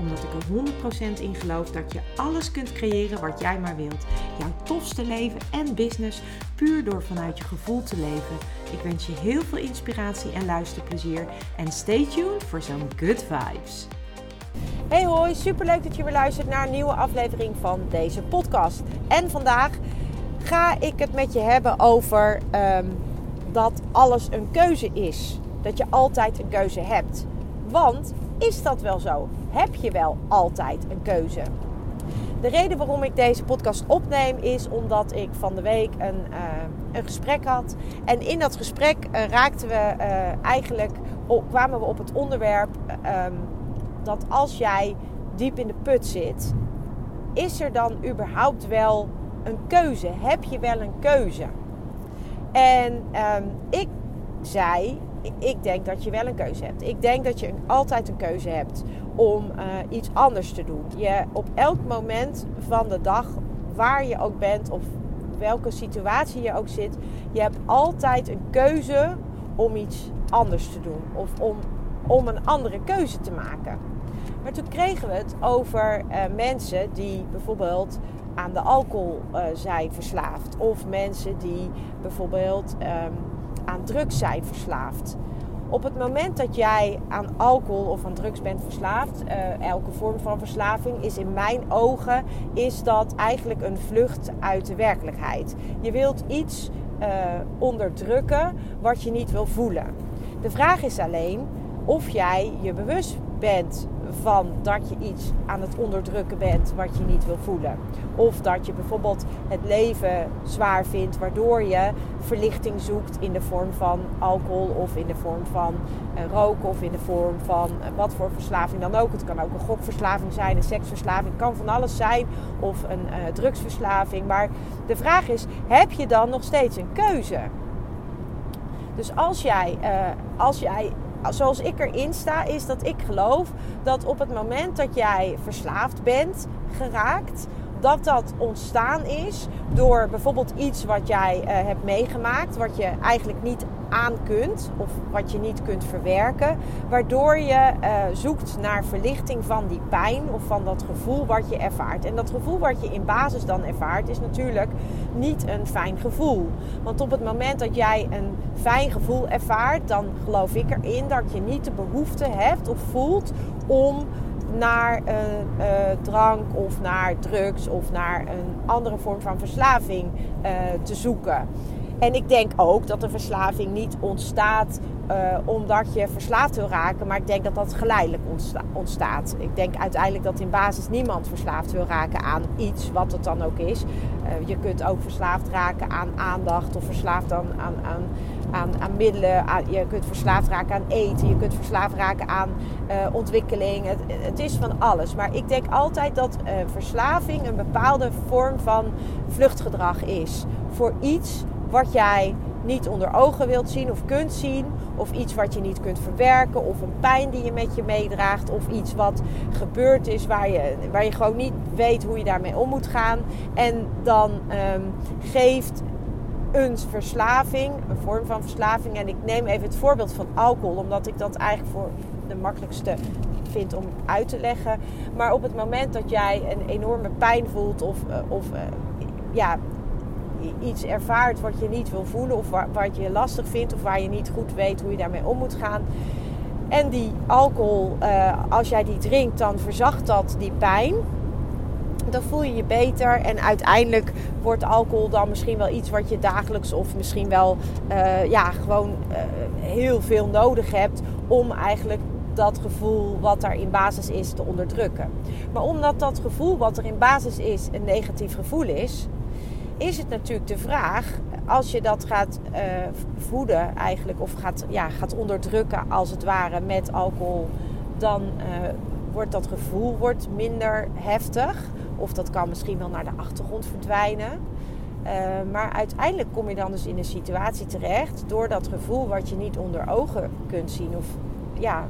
Omdat ik er 100% in geloof dat je alles kunt creëren wat jij maar wilt. Jouw tofste leven en business puur door vanuit je gevoel te leven. Ik wens je heel veel inspiratie en luisterplezier. En stay tuned voor zo'n good vibes. Hey hoi, superleuk dat je weer luistert naar een nieuwe aflevering van deze podcast. En vandaag ga ik het met je hebben over ehm, dat alles een keuze is. Dat je altijd een keuze hebt. Want is dat wel zo? Heb je wel altijd een keuze? De reden waarom ik deze podcast opneem is omdat ik van de week een, uh, een gesprek had. En in dat gesprek uh, raakten we uh, eigenlijk, kwamen we op het onderwerp um, dat als jij diep in de put zit, is er dan überhaupt wel een keuze? Heb je wel een keuze? En um, ik zei, ik denk dat je wel een keuze hebt. Ik denk dat je altijd een keuze hebt om uh, iets anders te doen. Je op elk moment van de dag, waar je ook bent of welke situatie je ook zit, je hebt altijd een keuze om iets anders te doen of om, om een andere keuze te maken. Maar toen kregen we het over uh, mensen die bijvoorbeeld aan de alcohol uh, zijn verslaafd of mensen die bijvoorbeeld um, aan drugs zijn verslaafd. Op het moment dat jij aan alcohol of aan drugs bent verslaafd, uh, elke vorm van verslaving is in mijn ogen is dat eigenlijk een vlucht uit de werkelijkheid. Je wilt iets uh, onderdrukken wat je niet wil voelen. De vraag is alleen of jij je bewust bent van dat je iets aan het onderdrukken bent wat je niet wil voelen. Of dat je bijvoorbeeld het leven zwaar vindt, waardoor je verlichting zoekt in de vorm van alcohol of in de vorm van uh, roken of in de vorm van uh, wat voor verslaving dan ook. Het kan ook een gokverslaving zijn, een seksverslaving, kan van alles zijn of een uh, drugsverslaving. Maar de vraag is, heb je dan nog steeds een keuze? Dus als jij, als jij zoals ik erin sta, is dat ik geloof dat op het moment dat jij verslaafd bent geraakt, dat dat ontstaan is door bijvoorbeeld iets wat jij uh, hebt meegemaakt, wat je eigenlijk niet aan kunt of wat je niet kunt verwerken, waardoor je uh, zoekt naar verlichting van die pijn of van dat gevoel wat je ervaart. En dat gevoel wat je in basis dan ervaart is natuurlijk niet een fijn gevoel. Want op het moment dat jij een fijn gevoel ervaart, dan geloof ik erin dat je niet de behoefte hebt of voelt om naar uh, uh, drank of naar drugs of naar een andere vorm van verslaving te zoeken. En ik denk ook dat een verslaving niet ontstaat uh, omdat je verslaafd wil raken, maar ik denk dat dat geleidelijk ontsta ontstaat. Ik denk uiteindelijk dat in basis niemand verslaafd wil raken aan iets, wat het dan ook is. Uh, je kunt ook verslaafd raken aan aandacht of verslaafd aan, aan, aan, aan, aan middelen. Aan, je kunt verslaafd raken aan eten, je kunt verslaafd raken aan uh, ontwikkeling. Het, het, is van alles. Maar ik denk altijd dat verslaving een bepaalde vorm van vluchtgedrag is voor iets wat jij niet onder ogen wilt zien of kunt zien. Of iets wat je niet kunt verwerken. Of een pijn die je met je meedraagt. Of iets wat gebeurd is waar je, waar je gewoon niet weet hoe je daarmee om moet gaan. En dan um, geeft een verslaving, een vorm van verslaving. En ik neem even het voorbeeld van alcohol. Omdat ik dat eigenlijk voor de makkelijkste vind om uit te leggen. Maar op het moment dat jij een enorme pijn voelt of, uh, of uh, ja, iets ervaart wat je niet wil voelen of wat je lastig vindt of waar je niet goed weet hoe je daarmee om moet gaan. En die alcohol, uh, als jij die drinkt, dan verzacht dat die pijn. Dan voel je je beter en uiteindelijk wordt alcohol dan misschien wel iets wat je dagelijks of misschien wel uh, ja, gewoon uh, heel veel nodig hebt om eigenlijk dat gevoel wat er in basis is te onderdrukken. Maar omdat dat gevoel wat er in basis is een negatief gevoel is, is het natuurlijk de vraag, als je dat gaat uh, voeden eigenlijk, of gaat, ja, gaat onderdrukken als het ware met alcohol, dan uh, wordt dat gevoel wordt minder heftig. Of dat kan misschien wel naar de achtergrond verdwijnen. Eh, maar uiteindelijk kom je dan dus in een situatie terecht door dat gevoel wat je niet onder ogen kunt zien. Of ja,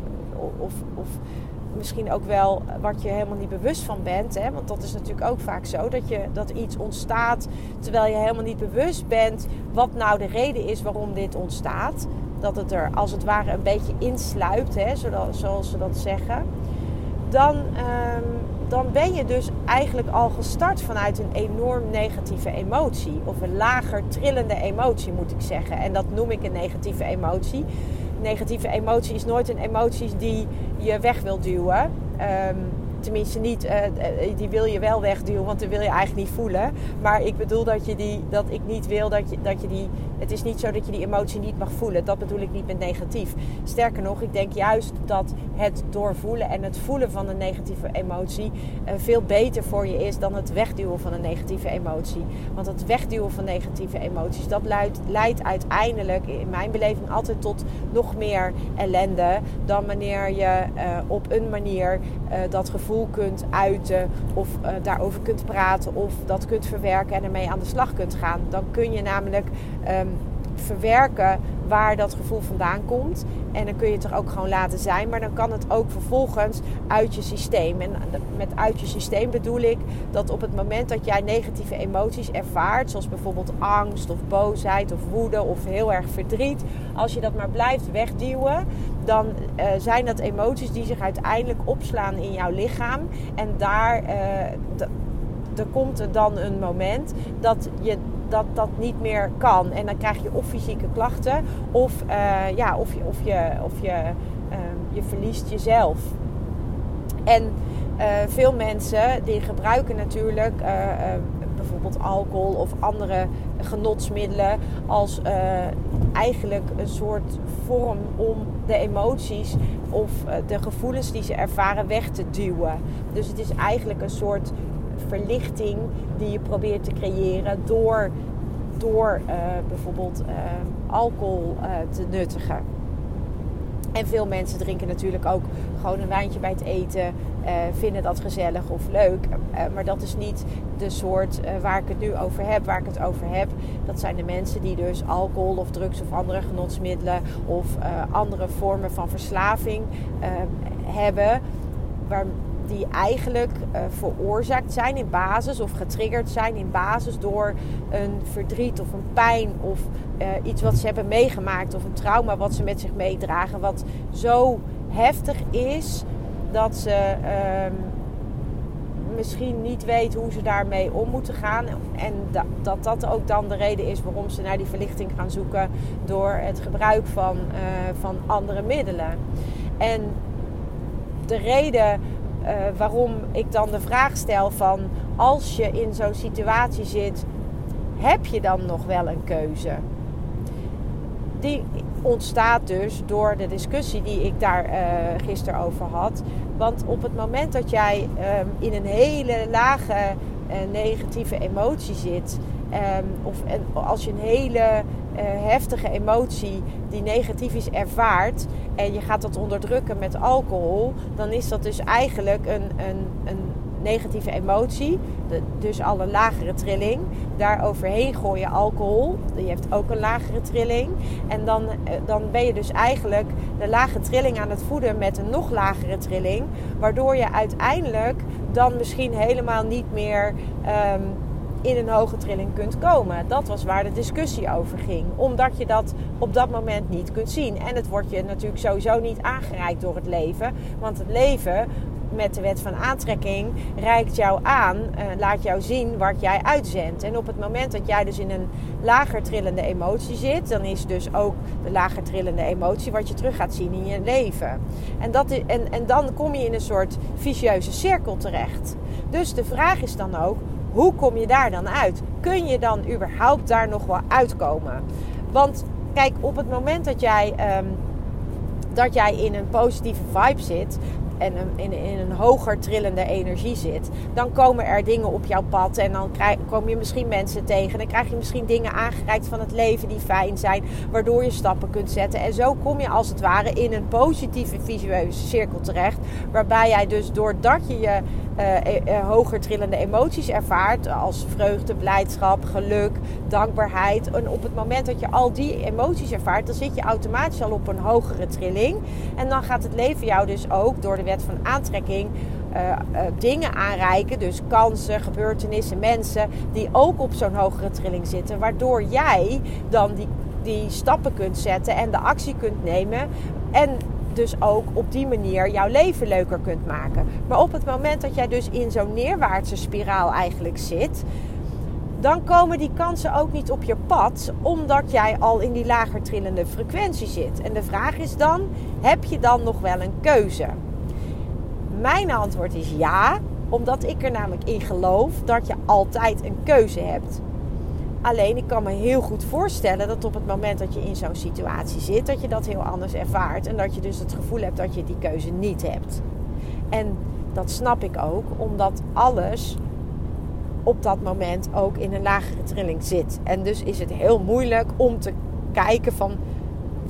of, of misschien ook wel wat je helemaal niet bewust van bent. Hè? Want dat is natuurlijk ook vaak zo dat, je, dat iets ontstaat terwijl je helemaal niet bewust bent wat nou de reden is waarom dit ontstaat. Dat het er als het ware een beetje insluipt, hè? zoals ze dat zeggen. Dan, ehm, dan ben je dus eigenlijk al gestart vanuit een enorm negatieve emotie. Of een lager trillende emotie moet ik zeggen. En dat noem ik een negatieve emotie negatieve emotie is nooit een emotie die je weg wil duwen. Ehm, tenminste niet, uh, die wil je wel wegduwen, want die wil je eigenlijk niet voelen. Maar ik bedoel dat, je die, dat ik niet wil dat je, dat je die... Het is niet zo dat je die emotie niet mag voelen. Dat bedoel ik niet met negatief. Sterker nog, ik denk juist dat het doorvoelen en het voelen van een negatieve emotie... Uh, veel beter voor je is dan het wegduwen van een negatieve emotie. Want het wegduwen van negatieve emoties, dat leidt, uiteindelijk in mijn beleving altijd tot nog meer ellende... dan wanneer je op een manier dat gevoel kunt uiten of daarover kunt praten of dat kunt verwerken en ermee aan de slag kunt gaan. Dan kun je namelijk um, verwerken waar dat gevoel vandaan komt. En dan kun je het er ook gewoon laten zijn. Maar dan kan het ook vervolgens uit je systeem. En met uit je systeem bedoel ik dat op het moment dat jij negatieve emoties ervaart, zoals bijvoorbeeld angst of boosheid of woede of heel erg verdriet, als je dat maar blijft wegduwen, dan uh, zijn dat emoties die zich uiteindelijk opslaan in jouw lichaam. En daar uh, er komt er dan een moment dat je dat dat niet meer kan. En dan krijg je of fysieke klachten of, uh, ja, of je, of je, of je, uh, je verliest jezelf. En uh, veel mensen die gebruiken natuurlijk bijvoorbeeld alcohol of andere genotsmiddelen als eigenlijk een soort vorm om de emoties of de gevoelens die ze ervaren weg te duwen. Dus het is eigenlijk een soort verlichting die je probeert te creëren door, door uh, bijvoorbeeld uh, alcohol uh, te nuttigen. En veel mensen drinken natuurlijk ook gewoon een wijntje bij het eten, vinden dat gezellig of leuk. maar dat is niet de soort waar ik het nu over heb. Waar ik het over heb, dat zijn de mensen die dus alcohol of drugs of andere genotsmiddelen of andere vormen van verslaving hebben. Waar, die eigenlijk uh, veroorzaakt zijn in basis of getriggerd zijn in basis door een verdriet of een pijn of uh, iets wat ze hebben meegemaakt of een trauma wat ze met zich meedragen, wat zo heftig is dat ze uh, misschien niet weten hoe ze daarmee om moeten gaan. En dat, dat dat ook dan de reden is waarom ze naar die verlichting gaan zoeken door het gebruik van, uh, van andere middelen. En de reden uh, waarom ik dan de vraag stel van als je in zo'n situatie zit, heb je dan nog wel een keuze? Die ontstaat dus door de discussie die ik daar uh, gisteren over had. Want op het moment dat jij um, in een hele lage uh, negatieve emotie zit, um, of als je een hele heftige emotie die negatief is ervaart en je gaat dat onderdrukken met alcohol, dan is dat dus eigenlijk een, een, een negatieve emotie, dus al een lagere trilling. Daar overheen gooi je alcohol, die heeft ook een lagere trilling. En dan, uh, dan ben je dus eigenlijk de lage trilling aan het voeden met een nog lagere trilling, waardoor je uiteindelijk dan misschien helemaal niet meer. Um, in een hoge trilling kunt komen. Dat was waar de discussie over ging. Omdat je dat op dat moment niet kunt zien. En het wordt je natuurlijk sowieso niet aangereikt door het leven. Want het leven met de wet van aantrekking reikt jou aan, uh, laat jou zien wat jij uitzendt. En op het moment dat jij dus in een lager trillende emotie zit, dan is dus ook de lager trillende emotie wat je terug gaat zien in je leven. En, dat en, en dan kom je in een soort vicieuze cirkel terecht. Dus de vraag is dan ook, hoe kom je daar dan uit? Kun je dan überhaupt daar nog wel uitkomen? Want kijk, op het moment dat jij, um, dat jij in een positieve vibe zit, en in, in, een hoger trillende energie zit, dan komen er dingen op jouw pad en dan krijg, kom je misschien mensen tegen. Dan krijg je misschien dingen aangereikt van het leven die fijn zijn, waardoor je stappen kunt zetten. En zo kom je als het ware in een positieve visueuze cirkel terecht, waarbij jij dus doordat je je uh, hoger trillende emoties ervaart, als vreugde, blijdschap, geluk, dankbaarheid. En op het moment dat je al die emoties ervaart, dan zit je automatisch al op een hogere trilling. En dan gaat het leven jou dus ook door de wet van aantrekking uh, dingen aanreiken. Dus kansen, gebeurtenissen, mensen die ook op zo'n hogere trilling zitten. Waardoor jij dan die, die stappen kunt zetten en de actie kunt nemen. En dus ook op die manier jouw leven leuker kunt maken. Maar op het moment dat jij dus in zo'n neerwaartse spiraal eigenlijk zit, dan komen die kansen ook niet op je pad, omdat jij al in die lager trillende frequentie zit. En de vraag is dan: heb je dan nog wel een keuze? Mijn antwoord is ja, omdat ik er namelijk in geloof dat je altijd een keuze hebt. Alleen ik kan me heel goed voorstellen dat op het moment dat je in zo'n situatie zit, dat je dat heel anders ervaart. En dat je dus het gevoel hebt dat je die keuze niet hebt. En dat snap ik ook, omdat alles op dat moment ook in een lagere trilling zit. En dus is het heel moeilijk om te kijken van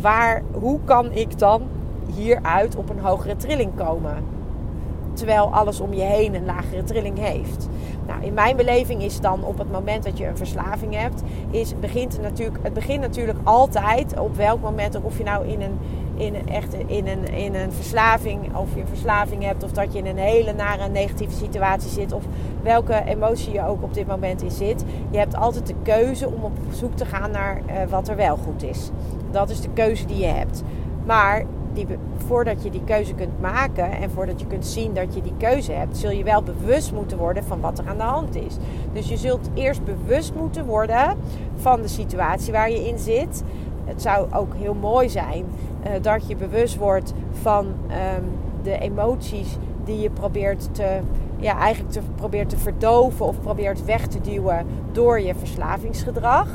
waar, hoe kan ik dan hieruit op een hogere trilling komen terwijl alles om je heen een lagere trilling heeft. Nou, in mijn beleving is dan op het moment dat je een verslaving hebt, is, begint natuurlijk, het begint natuurlijk altijd op welk moment, of je nou in een, in een, echt in een, in een verslaving, of je een verslaving hebt, of dat je in een hele nare negatieve situatie zit, of welke emotie je ook op dit moment in zit. Je hebt altijd de keuze om op zoek te gaan naar uh, wat er wel goed is. Dat is de keuze die je hebt. Maar die, voordat je die keuze kunt maken en voordat je kunt zien dat je die keuze hebt, zul je wel bewust moeten worden van wat er aan de hand is. Dus je zult eerst bewust moeten worden van de situatie waar je in zit. Het zou ook heel mooi zijn uh, dat je bewust wordt van um, de emoties die je probeert te, ja, eigenlijk te, probeert te verdoven of probeert weg te duwen door je verslavingsgedrag.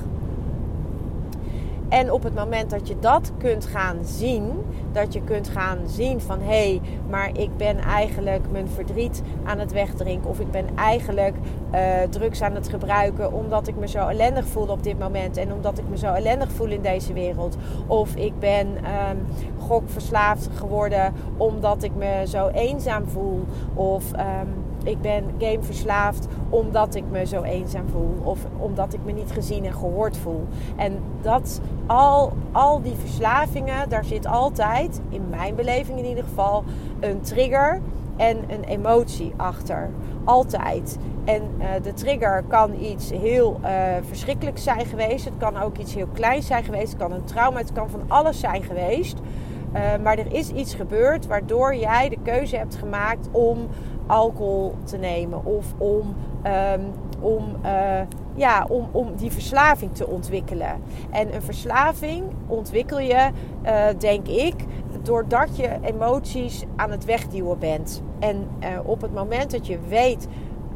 En op het moment dat je dat kunt gaan zien, dat je kunt gaan zien van hé, hey, maar ik ben eigenlijk mijn verdriet aan het wegdrinken of ik ben eigenlijk uh, drugs aan het gebruiken omdat ik me zo ellendig voel op dit moment en omdat ik me zo ellendig voel in deze wereld. Of ik ben um, gokverslaafd geworden omdat ik me zo eenzaam voel. Of um, ik ben gameverslaafd omdat ik me zo eenzaam voel. Of omdat ik me niet gezien en gehoord voel. En dat, al, al die verslavingen, daar zit altijd, in mijn beleving in ieder geval, een trigger en een emotie achter. Altijd. En uh, de trigger kan iets heel uh, verschrikkelijks zijn geweest. Het kan ook iets heel kleins zijn geweest. Het kan een trauma, het kan van alles zijn geweest. Uh, maar er is iets gebeurd waardoor jij de keuze hebt gemaakt om alcohol te nemen of om, um, om, uh, ja, om, om die verslaving te ontwikkelen. En een verslaving ontwikkel je, uh, denk ik, doordat je emoties aan het wegduwen bent. En uh, op het moment dat je weet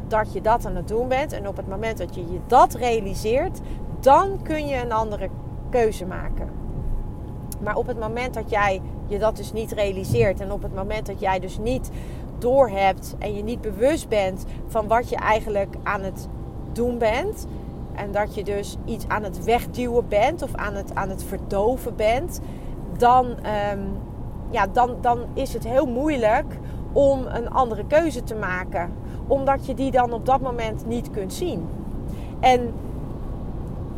dat je dat aan het doen bent en op het moment dat je je dat realiseert, dan kun je een andere keuze maken. Maar op het moment dat jij je dat dus niet realiseert en op het moment dat jij dus niet doorhebt en je niet bewust bent van wat je eigenlijk aan het doen bent. En dat je dus iets aan het wegduwen bent of aan het, aan het verdoven bent. Dan, um, ja, dan, dan is het heel moeilijk om een andere keuze te maken. Omdat je die dan op dat moment niet kunt zien. En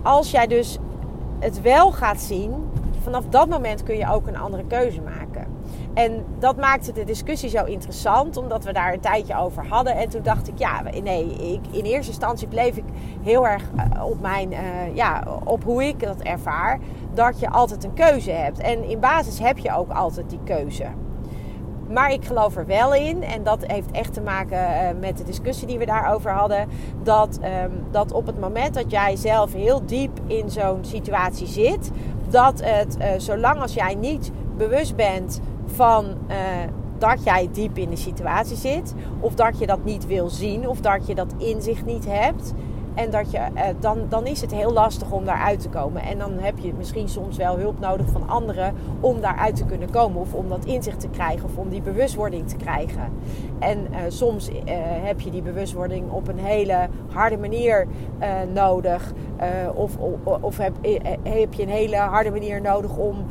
als jij dus het wel gaat zien, vanaf dat moment kun je ook een andere keuze maken. En dat maakte de discussie zo interessant, omdat we daar een tijdje over hadden. En toen dacht ik, ja, nee, ik, in eerste instantie bleef ik heel erg eh, op, mijn, uh, ja, op hoe ik dat ervaar, dat je altijd een keuze hebt. En in basis heb je ook altijd die keuze. Maar ik geloof er wel in, en dat heeft echt te maken uh, met de discussie die we daarover hadden, dat, um, dat op het moment dat jij zelf heel diep in zo'n situatie zit, dat het, zolang als jij niet bewust bent van uh, dat jij diep in de situatie zit, of dat je dat niet wil zien, of dat je dat inzicht niet hebt, En dat je, eh, dan, dan is het heel lastig om daaruit te komen. En dan heb je misschien soms wel hulp nodig van anderen om daaruit te kunnen komen. Of om dat inzicht te krijgen of om die bewustwording te krijgen. En uh, soms uh, heb je die bewustwording op een hele harde manier nodig. of of, of heb, heb, je een hele harde manier nodig om,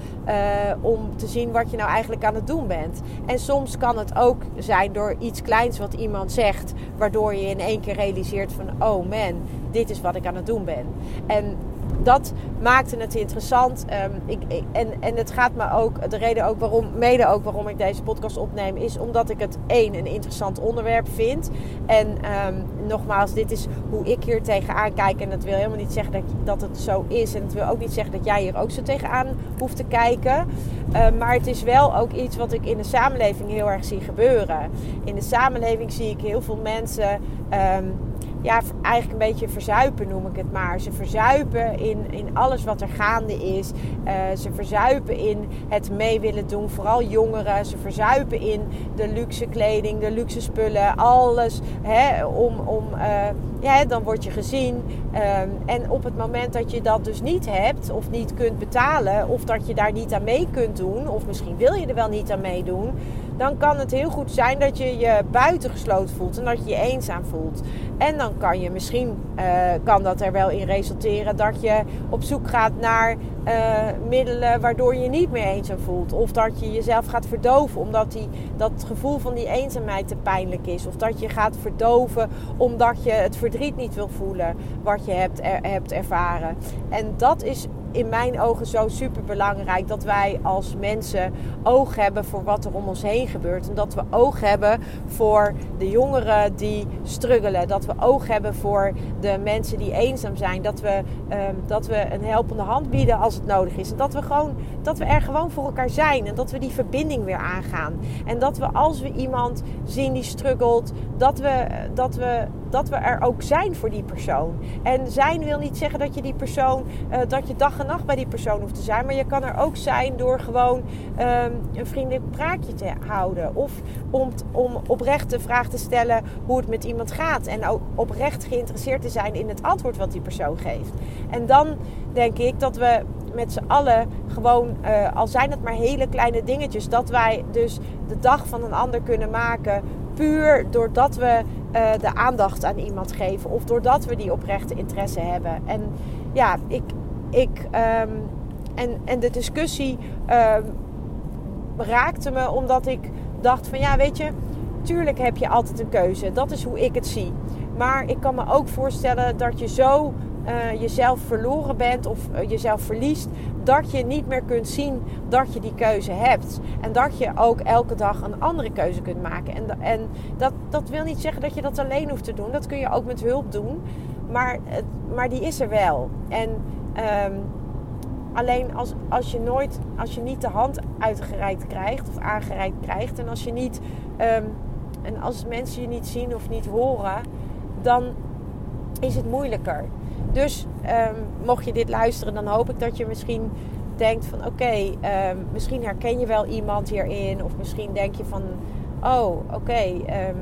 om te zien wat je nou eigenlijk aan het doen bent. En soms kan het ook zijn door iets kleins wat iemand zegt, waardoor je in één keer realiseert van oh man, dit is wat ik aan het doen ben. En dat maakte het interessant. Um, ik, en, en het gaat me ook, de reden ook waarom, mede ook waarom ik deze podcast opneem, is omdat ik het één, een interessant onderwerp vind. En um, nogmaals, dit is hoe ik hier tegenaan kijk. En dat wil helemaal niet zeggen dat, dat het zo is. En het wil ook niet zeggen dat jij hier ook zo tegenaan hoeft te kijken. Um, maar het is wel ook iets wat ik in de samenleving heel erg zie gebeuren. In de samenleving zie ik heel veel mensen ja, eigenlijk een beetje verzuipen noem ik het maar. Ze verzuipen in, in alles wat er gaande is. Uh, ze verzuipen in het mee willen doen, vooral jongeren. Ze verzuipen in de luxe kleding, de luxe spullen, alles. Hè, om, om, uh, ja, dan word je gezien. Um, en op het moment dat je dat dus niet hebt of niet kunt betalen, of dat je daar niet aan mee kunt doen, of misschien wil je er wel niet aan meedoen dan kan het heel goed zijn dat je je buitengesloten voelt en dat je je eenzaam voelt. En dan kan je misschien, uh, kan dat er wel in resulteren dat je op zoek gaat naar uh, middelen waardoor je niet meer eenzaam voelt. Of dat je jezelf gaat verdoven omdat die, dat gevoel van die eenzaamheid te pijnlijk is. Of dat je gaat verdoven omdat je het verdriet niet wil voelen wat je hebt, hebt ervaren. En dat is in mijn ogen zo super belangrijk dat wij als mensen oog hebben voor wat er om ons heen gebeurt. En dat we oog hebben voor de jongeren die struggelen. Dat we oog hebben voor de mensen die eenzaam zijn. Dat we, um, dat we een helpende hand bieden als het nodig is. En dat we, gewoon, dat we er gewoon voor elkaar zijn. En dat we die verbinding weer aangaan. En dat we als we iemand zien die struggelt, dat we, dat we dat we er ook zijn voor die persoon. En zijn wil niet zeggen dat je die persoon, uh, dat je dag en nacht bij die persoon hoeft te zijn. Maar je kan er ook zijn door gewoon um, een vriendelijk praatje te houden. Of om, om oprecht de vraag te stellen hoe het met iemand gaat. En ook oprecht geïnteresseerd te zijn in het antwoord wat die persoon geeft. En dan denk ik dat we met z'n allen gewoon, uh, al zijn het maar hele kleine dingetjes, dat wij dus de dag van een ander kunnen maken. Puur doordat we uh, de aandacht aan iemand geven. Of doordat we die oprechte interesse hebben. En ja, ik. ik um, en, en de discussie um, raakte me omdat ik dacht van ja, weet je, tuurlijk heb je altijd een keuze. Dat is hoe ik het zie. Maar ik kan me ook voorstellen dat je zo uh, jezelf verloren bent of uh, jezelf verliest, dat je niet meer kunt zien dat je die keuze hebt. En dat je ook elke dag een andere keuze kunt maken. En, en dat, dat wil niet zeggen dat je dat alleen hoeft te doen. Dat kun je ook met hulp doen. Maar, maar die is er wel. En um, alleen als, als je nooit, als je niet de hand uitgereikt krijgt of aangereikt krijgt. En als je niet. Um, en als mensen je niet zien of niet horen, dan is het moeilijker. Dus um, mocht je dit luisteren, dan hoop ik dat je misschien denkt van oké, um, misschien herken je wel iemand hierin. Of misschien denk je van oh oké, um,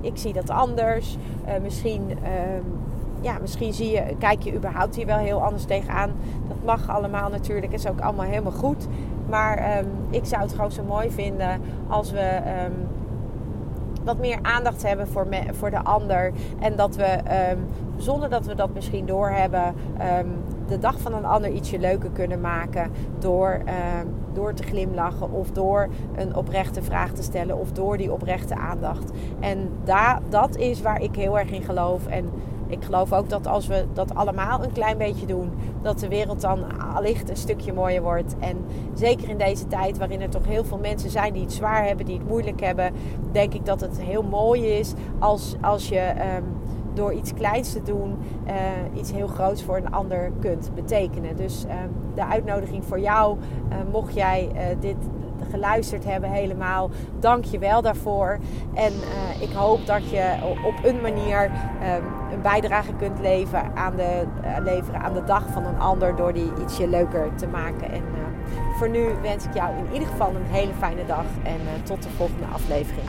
ik zie dat anders. Uh, misschien, ja, misschien zie je, kijk je überhaupt hier wel heel anders tegenaan. Dat mag allemaal natuurlijk, is ook allemaal helemaal goed. Maar ik zou het gewoon zo mooi vinden als we wat meer aandacht hebben voor, me, voor de ander. En dat we, um, zonder dat we dat misschien doorhebben, um, de dag van een ander ietsje leuker kunnen maken. Door, um, door te glimlachen of door een oprechte vraag te stellen of door die oprechte aandacht. En daar, dat is waar ik heel erg in geloof. En ik geloof ook dat als we dat allemaal een klein beetje doen, dat de wereld dan allicht een stukje mooier wordt. En zeker in deze tijd waarin er toch heel veel mensen zijn die het zwaar hebben, die het moeilijk hebben, denk ik dat het heel mooi is als, als je. Um, door iets kleins te doen, uh, iets heel groots voor een ander kunt betekenen. Dus uh, de uitnodiging voor jou, uh, mocht jij dit geluisterd hebben helemaal. Dank je wel daarvoor. En uh, ik hoop dat je op een manier um, een bijdrage kunt leveren aan, de, uh, leveren aan de dag van een ander door die ietsje leuker te maken. En uh, voor nu wens ik jou in ieder geval een hele fijne dag en tot de volgende aflevering.